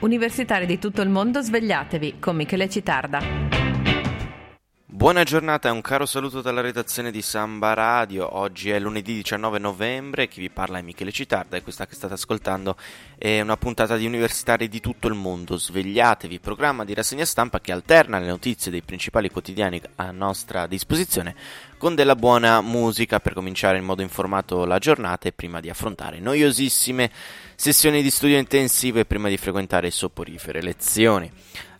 Universitari di tutto il mondo, svegliatevi con Michele Citarda. Buona giornata e un caro saluto dalla redazione di Samba Radio. Oggi è lunedì 19 novembre, chi vi parla è Michele Citarda e questa che state ascoltando è una puntata di Universitari di tutto il mondo. Svegliatevi, programma di rassegna stampa che alterna le notizie dei principali quotidiani a nostra disposizione con della buona musica per cominciare in modo informato la giornata e prima di affrontare noiosissime sessioni di studio intensive prima di frequentare soporifere lezioni.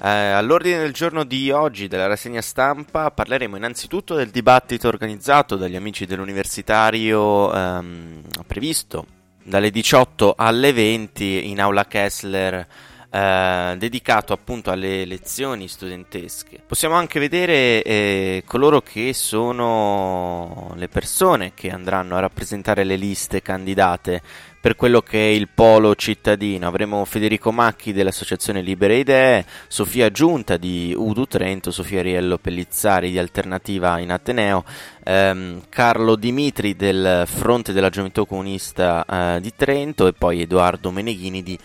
Eh, all'ordine del giorno di oggi della rassegna stampa parleremo innanzitutto del dibattito organizzato dagli amici dell'universitario ehm, previsto dalle 18 alle 20 in aula Kessler eh, dedicato appunto alle lezioni studentesche. Possiamo anche vedere eh, coloro che sono le persone che andranno a rappresentare le liste candidate per quello che è il polo cittadino. Avremo Federico Macchi dell'Associazione Libere Idee, Sofia Giunta di Udu Trento, Sofia Riello Pellizzari di Alternativa in Ateneo, ehm, Carlo Dimitri del Fronte della Gioventù Comunista eh, di Trento e poi Edoardo Meneghini di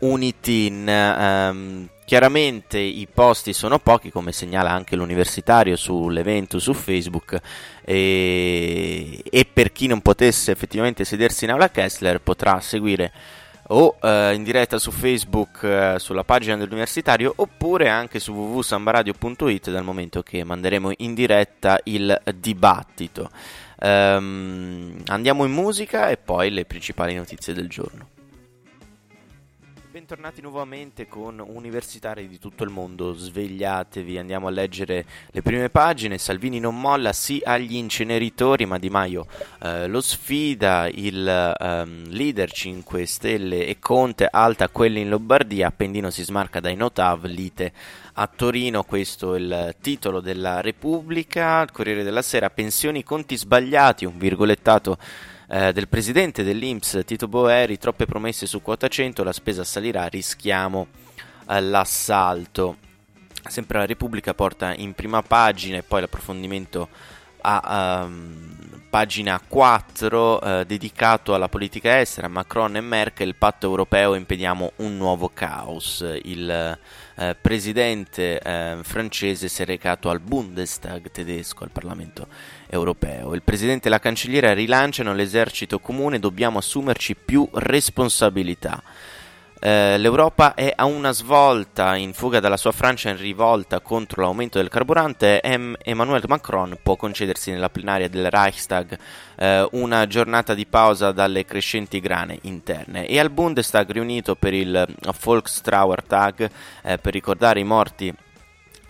Unitin. Ehm, Chiaramente i posti sono pochi, come segnala anche l'universitario sull'evento su Facebook, e, e per chi non potesse effettivamente sedersi in aula Kessler potrà seguire o eh, in diretta su Facebook eh, sulla pagina dell'universitario oppure anche su www.sambaradio.it dal momento che manderemo in diretta il dibattito. Um, andiamo in musica e poi le principali notizie del giorno. Bentornati nuovamente con universitari di tutto il mondo, svegliatevi, andiamo a leggere le prime pagine, Salvini non molla sì agli inceneritori, ma Di Maio eh, lo sfida, il ehm, leader 5 Stelle e Conte alta quelli in Lombardia, Appendino si smarca dai Notav, lite a Torino, questo è il titolo della Repubblica, Corriere della Sera, pensioni conti sbagliati, un virgolettato eh, del presidente dell'Inps Tito Boeri, troppe promesse su quota 100, la spesa salirà, rischiamo eh, l'assalto. Sempre la Repubblica porta in prima pagina e poi l'approfondimento a um, pagina 4 eh, dedicato alla politica estera, Macron e Merkel, il patto europeo, impediamo un nuovo caos. Il eh, presidente eh, francese si è recato al Bundestag tedesco, al Parlamento europeo. Il presidente e la cancelliera rilanciano l'esercito comune, dobbiamo assumerci più responsabilità. Eh, L'Europa è a una svolta in fuga dalla sua Francia in rivolta contro l'aumento del carburante. Em- Emmanuel Macron può concedersi nella plenaria del Reichstag eh, una giornata di pausa dalle crescenti grane interne. E al Bundestag riunito per il Volkstrauertag eh, per ricordare i morti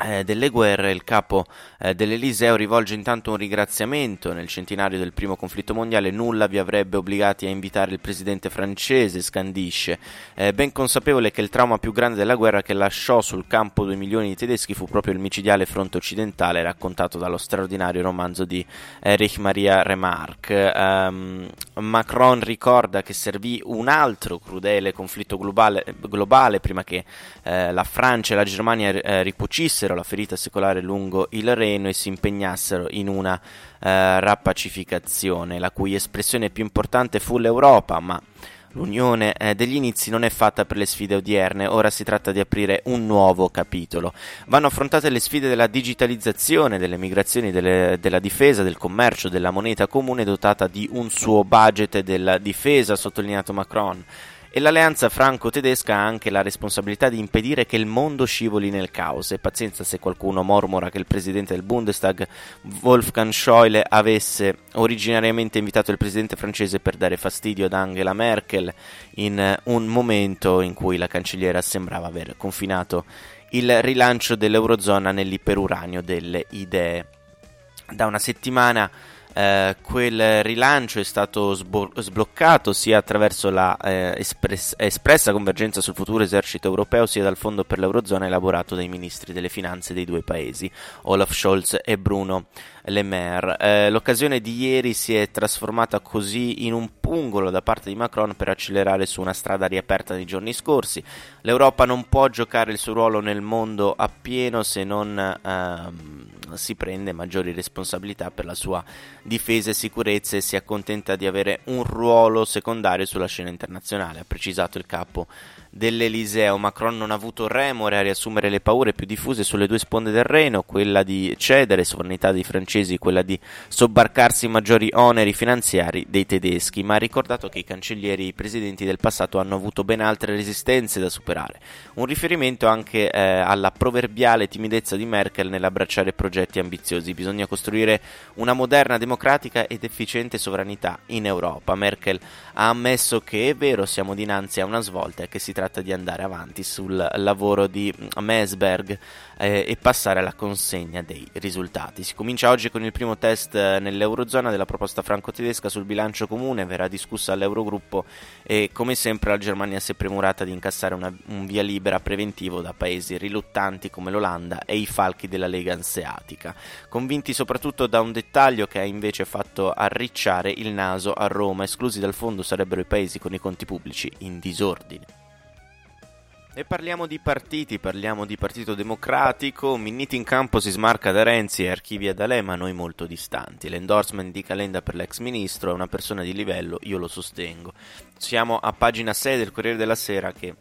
eh, delle guerre, il capo eh, dell'Eliseo rivolge intanto un ringraziamento nel centenario del primo conflitto mondiale. Nulla vi avrebbe obbligati a invitare il presidente francese, scandisce, eh, ben consapevole che il trauma più grande della guerra che lasciò sul campo due milioni di tedeschi fu proprio il micidiale fronte occidentale, raccontato dallo straordinario romanzo di Erich Maria Remarque. Um, Macron ricorda che servì un altro crudele conflitto globale, globale prima che eh, la Francia e la Germania eh, ricucissero la ferita secolare lungo il Reno e si impegnassero in una eh, rapacificazione, la cui espressione più importante fu l'Europa, ma L'unione eh, degli inizi non è fatta per le sfide odierne, ora si tratta di aprire un nuovo capitolo. Vanno affrontate le sfide della digitalizzazione, delle migrazioni, delle, della difesa, del commercio, della moneta comune dotata di un suo budget della difesa, sottolineato Macron e l'alleanza franco-tedesca ha anche la responsabilità di impedire che il mondo scivoli nel caos. E pazienza se qualcuno mormora che il presidente del Bundestag, Wolfgang Schäuble, avesse originariamente invitato il presidente francese per dare fastidio ad Angela Merkel in un momento in cui la cancelliera sembrava aver confinato il rilancio dell'Eurozona nell'iperuranio delle idee. Da una settimana eh, quel rilancio è stato sbo- sbloccato sia attraverso la eh, espress- espressa convergenza sul futuro esercito europeo sia dal Fondo per l'Eurozona elaborato dai ministri delle finanze dei due paesi, Olaf Scholz e Bruno Le Maire. Eh, l'occasione di ieri si è trasformata così in un pungolo da parte di Macron per accelerare su una strada riaperta nei giorni scorsi. L'Europa non può giocare il suo ruolo nel mondo appieno se non ehm, si prende maggiori responsabilità per la sua difesa e sicurezza e si accontenta di avere un ruolo secondario sulla scena internazionale, ha precisato il capo dell'Eliseo. Macron non ha avuto remore a riassumere le paure più diffuse sulle due sponde del Reno, quella di cedere sovranità dei francesi, quella di sobbarcarsi maggiori oneri finanziari dei tedeschi, ma ha ricordato che i cancellieri e i presidenti del passato hanno avuto ben altre resistenze da superare. Un riferimento anche eh, alla proverbiale timidezza di Merkel nell'abbracciare progetti ambiziosi. Bisogna costruire una moderna, democratica ed efficiente sovranità in Europa. Merkel ha ammesso che è vero, siamo dinanzi a una svolta e che si tratta di andare avanti sul lavoro di Meseberg eh, e passare alla consegna dei risultati. Si comincia oggi con il primo test eh, nell'Eurozona della proposta franco-tedesca sul bilancio comune, verrà discussa all'Eurogruppo e come sempre la Germania si è premurata di incassare una, un via libera preventivo da paesi riluttanti come l'Olanda e i falchi della Lega Anseatica, convinti soprattutto da un dettaglio che ha invece fatto arricciare il naso a Roma, esclusi dal fondo sarebbero i paesi con i conti pubblici in disordine. E parliamo di partiti, parliamo di Partito Democratico, Minniti in campo si smarca da Renzi e archivia lei, ma noi molto distanti. L'endorsement di Calenda per l'ex ministro è una persona di livello, io lo sostengo. Siamo a pagina 6 del Corriere della Sera che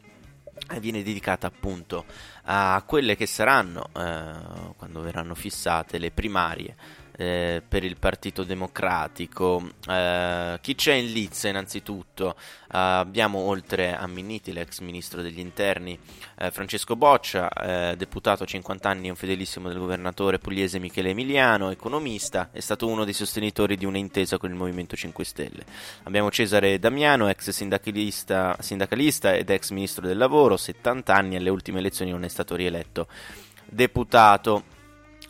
viene dedicata appunto a quelle che saranno, eh, quando verranno fissate, le primarie eh, per il Partito Democratico. Eh, chi c'è in lizza innanzitutto? Uh, abbiamo oltre a Minniti, l'ex ministro degli interni, eh, Francesco Boccia, eh, deputato a 50 anni, un fedelissimo del governatore pugliese Michele Emiliano, economista, è stato uno dei sostenitori di un'intesa con il Movimento 5 Stelle. Abbiamo Cesare Damiano, ex sindacalista, sindacalista ed ex ministro del lavoro, 70 anni, alle ultime elezioni non è stato rieletto deputato.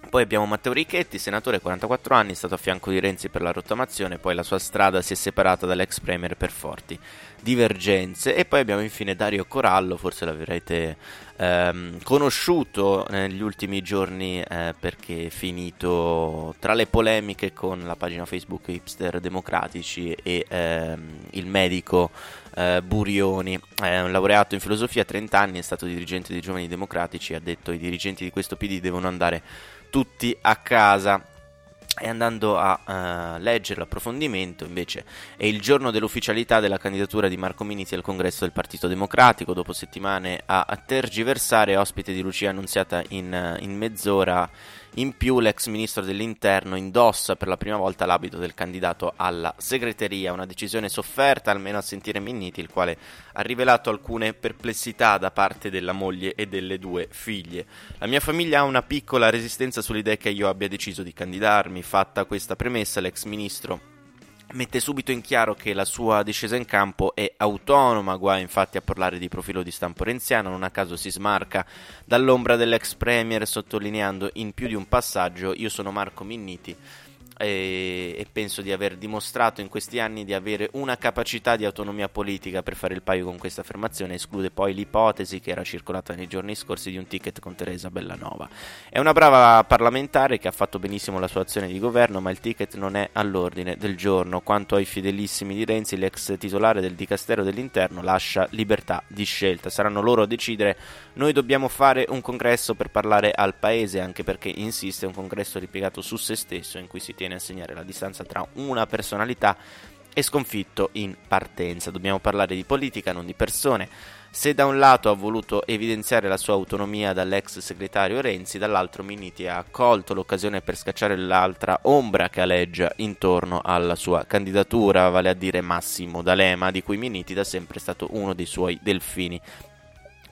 Poi abbiamo Matteo Ricchetti, senatore 44 anni, è stato a fianco di Renzi per la rottamazione, poi la sua strada si è separata dall'ex premier per forti divergenze. E poi abbiamo infine Dario Corallo, forse l'avrete ehm, conosciuto negli ultimi giorni eh, perché è finito tra le polemiche con la pagina Facebook Hipster Democratici e ehm, il medico eh, Burioni. È un laureato in filosofia, 30 anni, è stato dirigente dei Giovani Democratici, ha detto i dirigenti di questo PD devono andare tutti a casa. E andando a uh, leggere l'approfondimento, invece, è il giorno dell'ufficialità della candidatura di Marco Miniti al congresso del Partito Democratico. Dopo settimane a, tergiversare, ospite di Lucia annunziata in, in mezz'ora in più l'ex ministro dell'interno indossa per la prima volta l'abito del candidato alla segreteria, una decisione sofferta almeno a sentire Minniti, il quale ha rivelato alcune perplessità da parte della moglie e delle due figlie. La mia famiglia ha una piccola resistenza sull'idea che io abbia deciso di candidarmi. Fatta questa premessa, l'ex ministro mette subito in chiaro che la sua discesa in campo è autonoma, guai infatti a parlare di profilo di stampo renziano, non a caso si smarca dall'ombra dell'ex premier sottolineando in più di un passaggio io sono Marco Minniti e, e, penso di aver dimostrato in questi anni di avere una capacità di autonomia politica per fare il paio con questa affermazione esclude poi l'ipotesi che era circolata nei giorni scorsi di un ticket con Teresa Bellanova. È una brava parlamentare che ha fatto benissimo la sua azione di governo ma il ticket non è all'ordine del giorno. Quanto ai fedelissimi di Renzi l'ex titolare del dicastero dell'interno lascia libertà di scelta. Saranno loro a decidere. Noi dobbiamo fare un congresso per parlare al paese anche perché insiste un congresso ripiegato su se stesso in cui si tiene viene a segnare la distanza tra una personalità e sconfitto in partenza. Dobbiamo parlare di politica, non di persone. Se da un lato ha voluto evidenziare la sua autonomia dall'ex segretario Renzi, dall'altro Miniti ha colto l'occasione per scacciare l'altra ombra che aleggia intorno alla sua candidatura, vale a dire Massimo D'Alema, di cui Miniti da sempre è stato uno dei suoi delfini.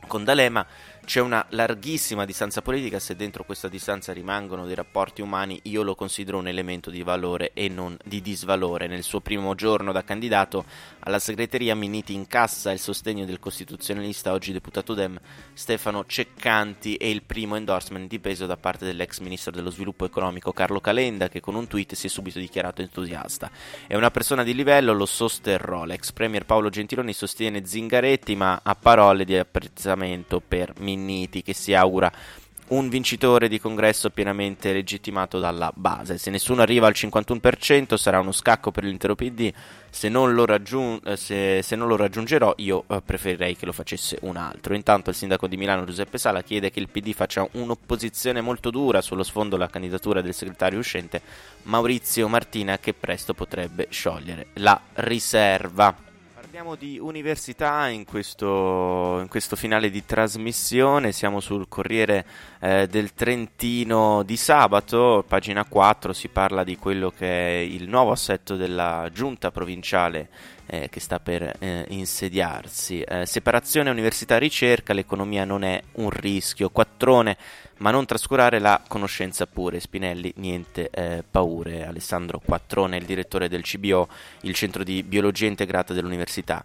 Con D'Alema c'è una larghissima distanza politica, se dentro questa distanza rimangono dei rapporti umani, io lo considero un elemento di valore e non di disvalore. Nel suo primo giorno da candidato alla segreteria Miniti incassa il sostegno del costituzionalista, oggi deputato Dem, Stefano Ceccanti e il primo endorsement di peso da parte dell'ex ministro dello sviluppo economico Carlo Calenda, che con un tweet si è subito dichiarato entusiasta. È una persona di livello, lo sosterrò. L'ex premier Paolo Gentiloni sostiene Zingaretti, ma ha parole di apprezzamento per Miniti Minniti che si augura un vincitore di congresso pienamente legittimato dalla base. Se nessuno arriva al 51% sarà uno scacco per l'intero PD, se non lo, raggiung- eh, se, se non lo raggiungerò io eh, preferirei che lo facesse un altro. Intanto il sindaco di Milano Giuseppe Sala chiede che il PD faccia un'opposizione molto dura sullo sfondo della candidatura del segretario uscente Maurizio Martina che presto potrebbe sciogliere la riserva. Parliamo di università in questo, in questo, finale di trasmissione, siamo sul Corriere eh, del Trentino di sabato, pagina 4, si parla di quello che è il nuovo assetto della giunta provinciale eh, che sta per eh, insediarsi. Eh, separazione università-ricerca, l'economia non è un rischio, quattrone ma non trascurare la conoscenza pure. Spinelli, niente eh, paure. Alessandro Quattrone, il direttore del CBO, il centro di biologia integrata dell'Università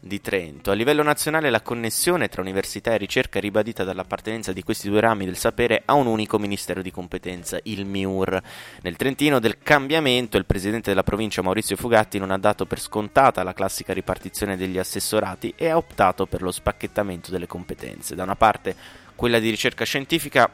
di Trento. A livello nazionale la connessione tra università e ricerca è ribadita dall'appartenenza di questi due rami del sapere a un unico ministero di competenza, il MIUR. Nel Trentino del cambiamento il presidente della provincia Maurizio Fugatti non ha dato per scontata la classica ripartizione degli assessorati e ha optato per lo spacchettamento delle competenze. Da una parte quella di ricerca scientifica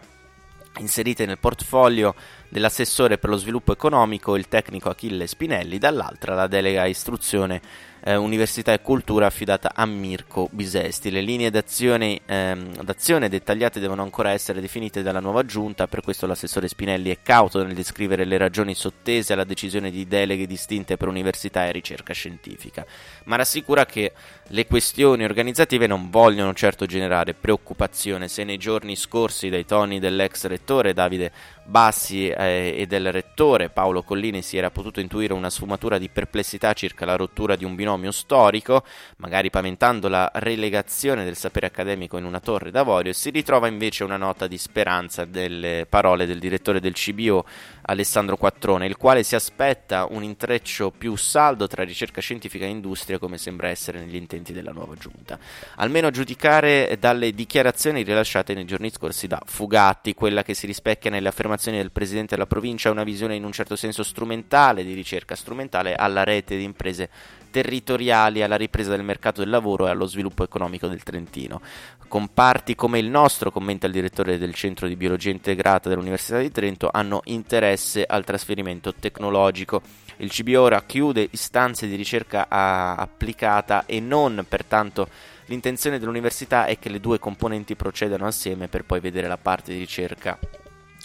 inserite nel portfolio dell'assessore per lo sviluppo economico, il tecnico Achille Spinelli, dall'altra la delega istruzione eh, Università e Cultura affidata a Mirko Bisesti. Le linee d'azione, ehm, d'azione, dettagliate devono ancora essere definite dalla nuova giunta, per questo l'assessore Spinelli è cauto nel descrivere le ragioni sottese alla decisione di deleghe distinte per università e ricerca scientifica, ma rassicura che le questioni organizzative non vogliono certo generare preoccupazione se nei giorni scorsi dai toni dell'ex rettore Davide Bassi eh, e del rettore Paolo Collini si era potuto intuire una sfumatura di perplessità circa la rottura di un binomio storico, magari paventando la relegazione del sapere accademico in una torre d'avorio, si ritrova invece una nota di speranza delle parole del direttore del CBO Alessandro Quattrone, il quale si aspetta un intreccio più saldo tra ricerca scientifica e industria come sembra essere negli intenti della nuova giunta. Almeno a giudicare dalle dichiarazioni rilasciate nei giorni scorsi da Fugatti, quella che si rispecchia nelle affermazioni del presidente della provincia una visione in un certo senso strumentale di ricerca, strumentale alla rete di imprese territoriali, alla ripresa del mercato del lavoro e allo sviluppo economico del Trentino. Comparti come il nostro, commenta il direttore del Centro di Biologia Integrata dell'Università di Trento, hanno interesse al trasferimento tecnologico. Il CBO ora chiude istanze di ricerca applicata e non pertanto l'intenzione dell'università è che le due componenti procedano assieme per poi vedere la parte di ricerca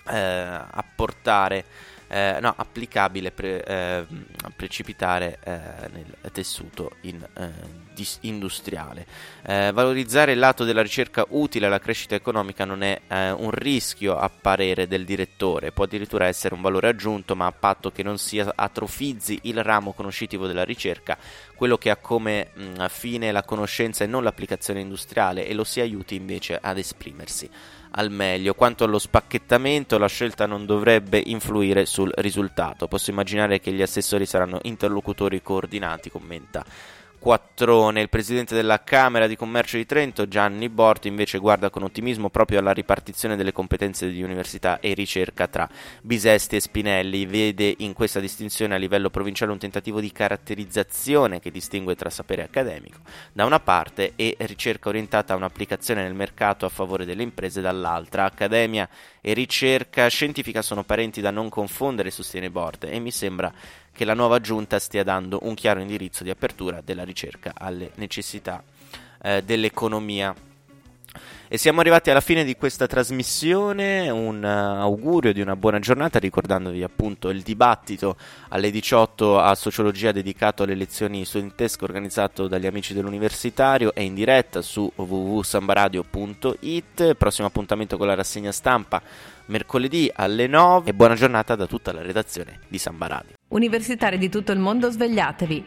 eh, apportare, eh, no, applicabile, pre, eh, precipitare eh, nel tessuto in, eh, dis- industriale. Eh, valorizzare il lato della ricerca utile alla crescita economica non è un rischio a parere del direttore, può addirittura essere un valore aggiunto, ma a patto che non si atrofizzi il ramo conoscitivo della ricerca, quello che ha come mh, fine la conoscenza e non l'applicazione industriale e lo si aiuti invece ad esprimersi al meglio. Quanto allo spacchettamento, la scelta non dovrebbe influire sul risultato. Posso immaginare che gli assessori saranno interlocutori coordinati, commenta Quattrone. Il presidente della Camera di Commercio di Trento, Gianni Borti, invece guarda con ottimismo proprio alla ripartizione delle competenze di università e ricerca tra Bisesti e Spinelli. Vede in questa distinzione a livello provinciale un tentativo di caratterizzazione che distingue tra sapere accademico da una parte e ricerca orientata a un'applicazione nel mercato a favore delle imprese dall'altra. Accademia e ricerca scientifica sono parenti da non confondere, sostiene Borte, e mi sembra che la nuova giunta stia dando un chiaro indirizzo di apertura della ricerca alle necessità eh, dell'economia. E siamo arrivati alla fine di questa trasmissione, un uh, augurio di una buona giornata ricordandovi appunto il dibattito alle 18 a sociologia dedicato alle lezioni studentesche organizzato dagli amici dell'universitario. È in diretta su www.sambaradio.it, prossimo appuntamento con la rassegna stampa mercoledì alle 9 e buona giornata da tutta la redazione di Samba Radio. Universitari di tutto il mondo svegliatevi,